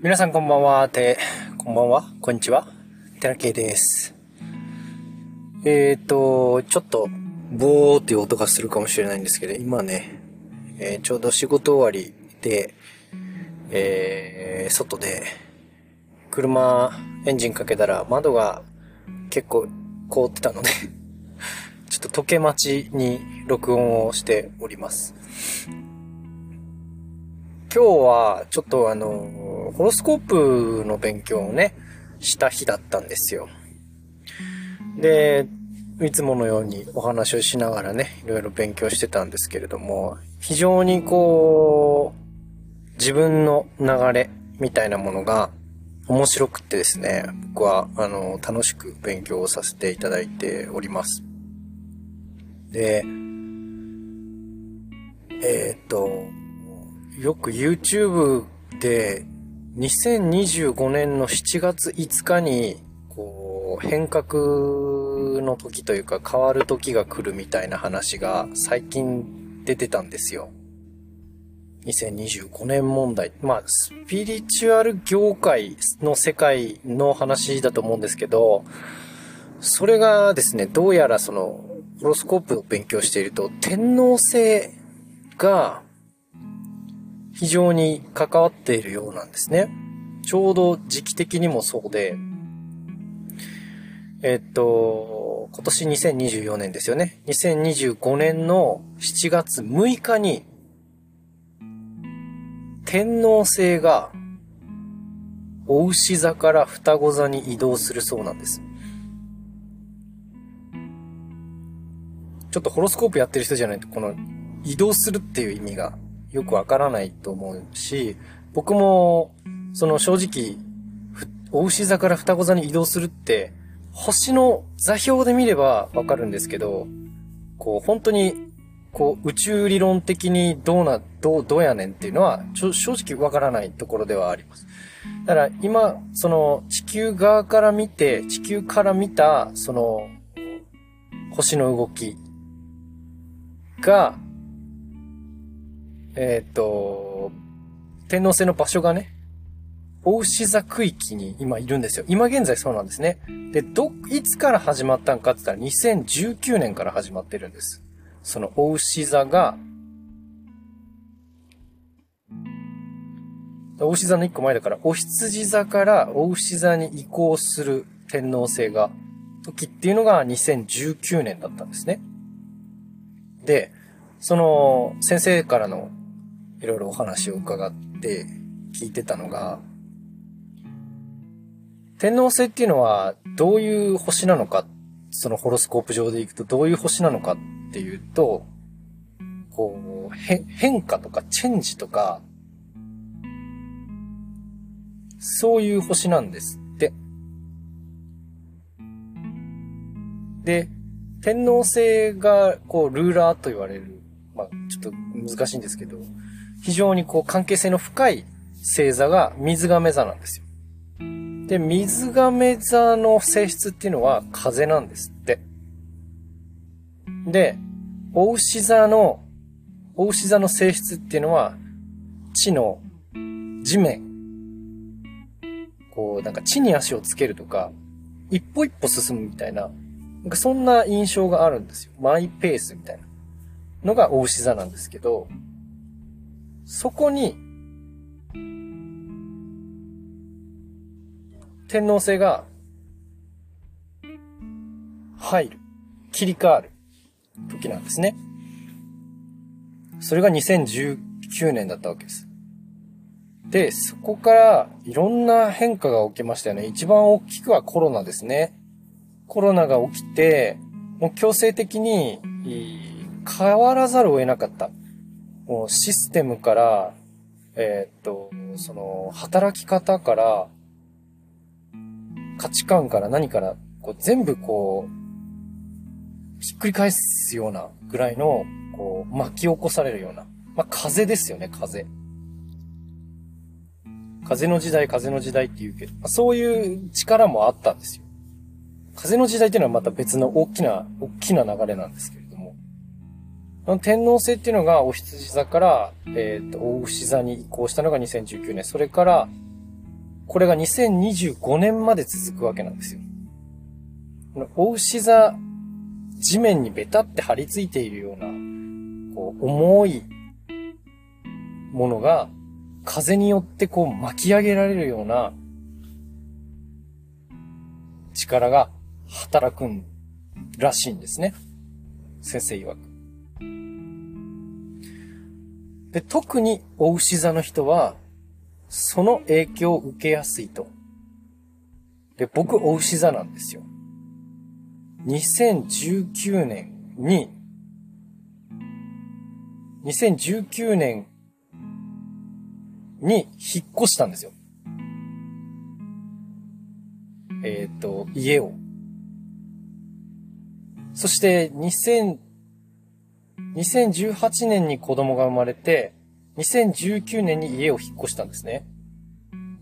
皆さんこんばんは、て、こんばんは、こんにちは、てなけいです。えーと、ちょっと、ボーっていう音がするかもしれないんですけど、今ね、えーちょうど仕事終わりで、えー、外で、車、エンジンかけたら窓が結構凍ってたので、ちょっと溶け待ちに録音をしております。今日はちょっとあの、ホロスコープの勉強をね、した日だったんですよ。で、いつものようにお話をしながらね、いろいろ勉強してたんですけれども、非常にこう、自分の流れみたいなものが面白くってですね、僕はあの、楽しく勉強をさせていただいております。で、えーっと、よく YouTube で2025年の7月5日にこう変革の時というか変わる時が来るみたいな話が最近出てたんですよ。2025年問題。まあ、スピリチュアル業界の世界の話だと思うんですけど、それがですね、どうやらその、ホロスコープを勉強していると、天皇星が非常に関わっているようなんですね。ちょうど時期的にもそうで、えっと、今年2024年ですよね。2025年の7月6日に、天皇星が、お牛座から双子座に移動するそうなんです。ちょっとホロスコープやってる人じゃないと、この移動するっていう意味がよくわからないと思うし、僕も、その正直、お牛座から双子座に移動するって、星の座標で見ればわかるんですけど、こう、本当に、こう、宇宙理論的にどうな、どう、どうやねんっていうのは、正直わからないところではあります。だから今、その地球側から見て、地球から見た、その、星の動きが、えっ、と、天皇星の場所がね、大牛座区域に今いるんですよ。今現在そうなんですね。で、ど、いつから始まったんかって言ったら2019年から始まってるんです。その大牛座が、大牛座の一個前だから、お羊座から大牛座に移行する天皇星が、時っていうのが2019年だったんですね。で、その先生からのいろいろお話を伺って聞いてたのが、天皇星っていうのはどういう星なのか、そのホロスコープ上でいくとどういう星なのかっていうと、こう、変化とかチェンジとか、そういう星なんですって。で、天皇星が、こう、ルーラーと言われる、まあ、ちょっと難しいんですけど、非常にこう、関係性の深い星座が水亀座なんですよ。で、水亀座の性質っていうのは風なんですって。で、お牛座の、お牛座の性質っていうのは、地の地面。こう、なんか地に足をつけるとか、一歩一歩進むみたいな、なんかそんな印象があるんですよ。マイペースみたいなのがお牛座なんですけど、そこに、天皇星が入る、切り替わる時なんですね。それが2019年だったわけです。で、そこからいろんな変化が起きましたよね。一番大きくはコロナですね。コロナが起きて、もう強制的に変わらざるを得なかった。もうシステムから、えーっと、その、働き方から、価値観から何から、こう全部こう、ひっくり返すようなぐらいの、こう、巻き起こされるような。まあ、風ですよね、風。風の時代、風の時代って言うけど、まあそういう力もあったんですよ。風の時代っていうのはまた別の大きな、大きな流れなんですけども。あの天皇星っていうのがお羊座から、えっ、と、大牛座に移行したのが2019年。それから、これが2025年まで続くわけなんですよ。このお牛座、地面にベタって張り付いているような、こう、重いものが、風によってこう巻き上げられるような力が働くんらしいんですね。先生曰く。で、特にお牛座の人は、その影響を受けやすいと。で、僕、お牛座なんですよ。2019年に、2019年に引っ越したんですよ。えっ、ー、と、家を。そして、20、2018年に子供が生まれて、2019年に家を引っ越したんですね。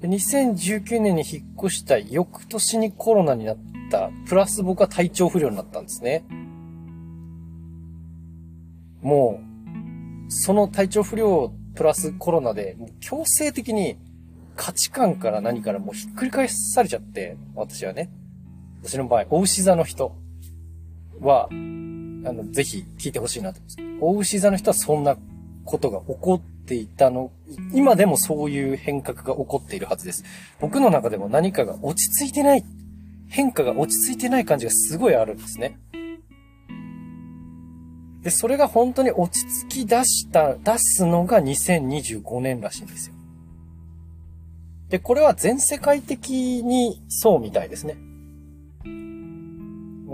で2019年に引っ越した翌年にコロナになった、プラス僕は体調不良になったんですね。もう、その体調不良プラスコロナで、強制的に価値観から何からもうひっくり返されちゃって、私はね。私の場合、お牛座の人は、あの、ぜひ聞いてほしいなと思います。お牛座の人はそんなことが起こっていたの、今でもそういう変革が起こっているはずです。僕の中でも何かが落ち着いてない、変化が落ち着いてない感じがすごいあるんですね。で、それが本当に落ち着き出した、出すのが2025年らしいんですよ。で、これは全世界的にそうみたいですね。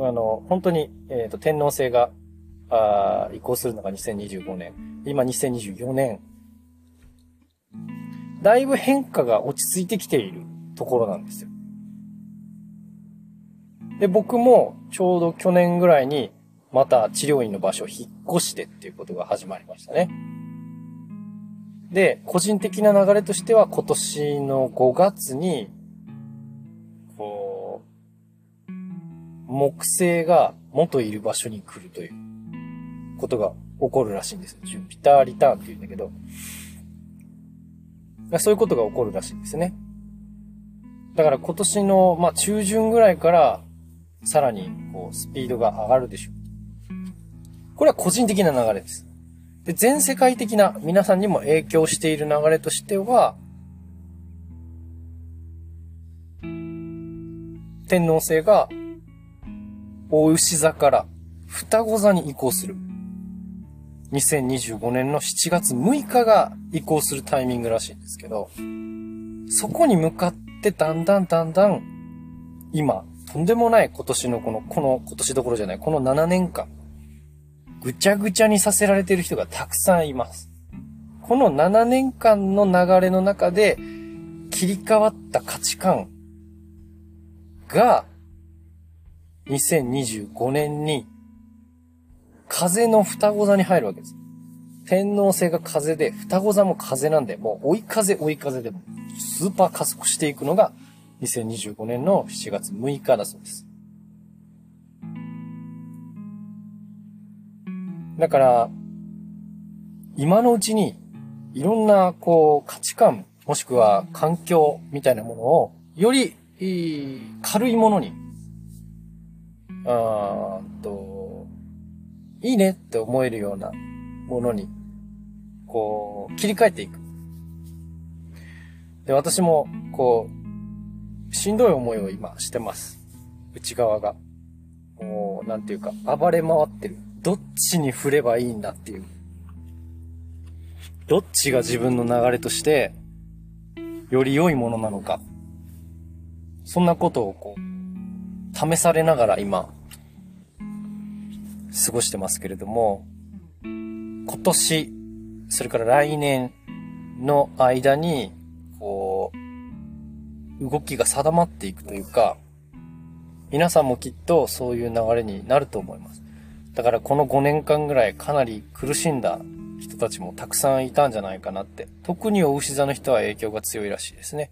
あの、本当に、えっ、ー、と、天皇制が、あ移行するのが2025年。今2024年。だいぶ変化が落ち着いてきているところなんですよ。で、僕もちょうど去年ぐらいにまた治療院の場所を引っ越してっていうことが始まりましたね。で、個人的な流れとしては今年の5月に、木星が元いる場所に来るということが起こるらしいんです。ジュピターリターンって言うんだけど、そういうことが起こるらしいんですね。だから今年の、まあ、中旬ぐらいから、さらに、こう、スピードが上がるでしょう。これは個人的な流れです。で、全世界的な皆さんにも影響している流れとしては、天皇星が、大牛座から双子座に移行する。2025年の7月6日が移行するタイミングらしいんですけど、そこに向かってだんだんだんだん、今、とんでもない今年のこの、この今年どころじゃない、この7年間、ぐちゃぐちゃにさせられている人がたくさんいます。この7年間の流れの中で切り替わった価値観が2025年に風の双子座に入るわけです。天皇星が風で、双子座も風なんで、もう追い風追い風でスーパー加速していくのが2025年の7月6日だそうです。だから、今のうちに、いろんな、こう、価値観、もしくは環境みたいなものを、より、軽いものに、あーと、いいねって思えるようなものに、こう、切り替えていく。で、私も、こう、しんどい思いを今してます。内側が。もう、なんていうか、暴れ回ってる。どっちに振ればいいんだっていう。どっちが自分の流れとして、より良いものなのか。そんなことをこう、試されながら今、過ごしてますけれども、今年、それから来年の間に、こう、動きが定まっていくというか、皆さんもきっとそういう流れになると思います。だからこの5年間ぐらいかなり苦しんだ人たちもたくさんいたんじゃないかなって。特にお牛座の人は影響が強いらしいですね。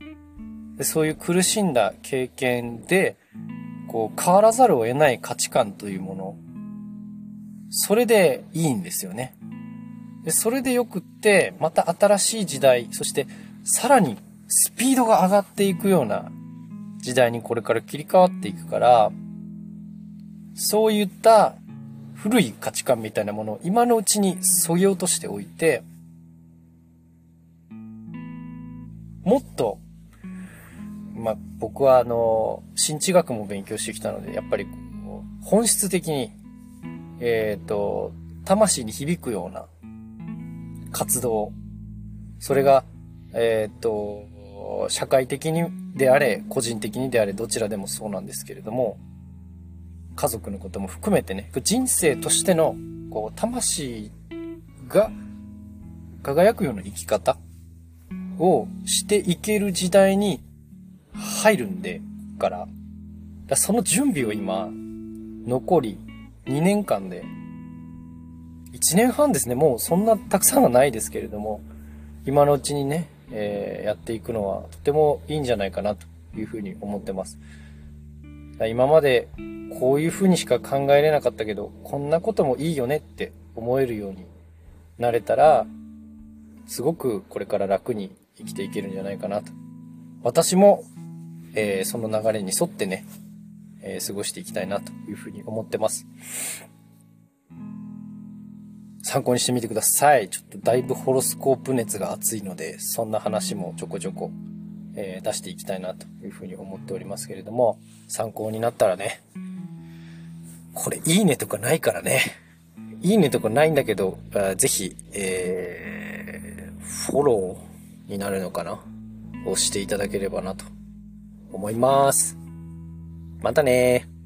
でそういう苦しんだ経験で、こう変わらざるを得ない価値観というもの。それでいいんですよね。でそれでよくって、また新しい時代、そしてさらにスピードが上がっていくような時代にこれから切り替わっていくから、そういった古い価値観みたいなものを今のうちに削ぎ落としておいて、もっと、まあ、僕はあの、新知学も勉強してきたので、やっぱり本質的に、えっ、ー、と、魂に響くような活動、それが、えっ、ー、と、社会的にであれ、個人的にであれ、どちらでもそうなんですけれども、家族のことも含めてね、人生としての、こう、魂が輝くような生き方をしていける時代に入るんで、から、だその準備を今、残り2年間で、1年半ですね、もうそんなたくさんはないですけれども、今のうちにね、えー、やっていくのはとてもいいんじゃないかなというふうに思ってます。今までこういうふうにしか考えれなかったけど、こんなこともいいよねって思えるようになれたら、すごくこれから楽に生きていけるんじゃないかなと。私も、えー、その流れに沿ってね、えー、過ごしていきたいなというふうに思ってます。参考にしてみてください。ちょっとだいぶホロスコープ熱が熱いので、そんな話もちょこちょこ、えー、出していきたいなというふうに思っておりますけれども、参考になったらね、これいいねとかないからね、いいねとかないんだけど、あぜひ、えー、フォローになるのかな？をしていただければなと思います。またねー。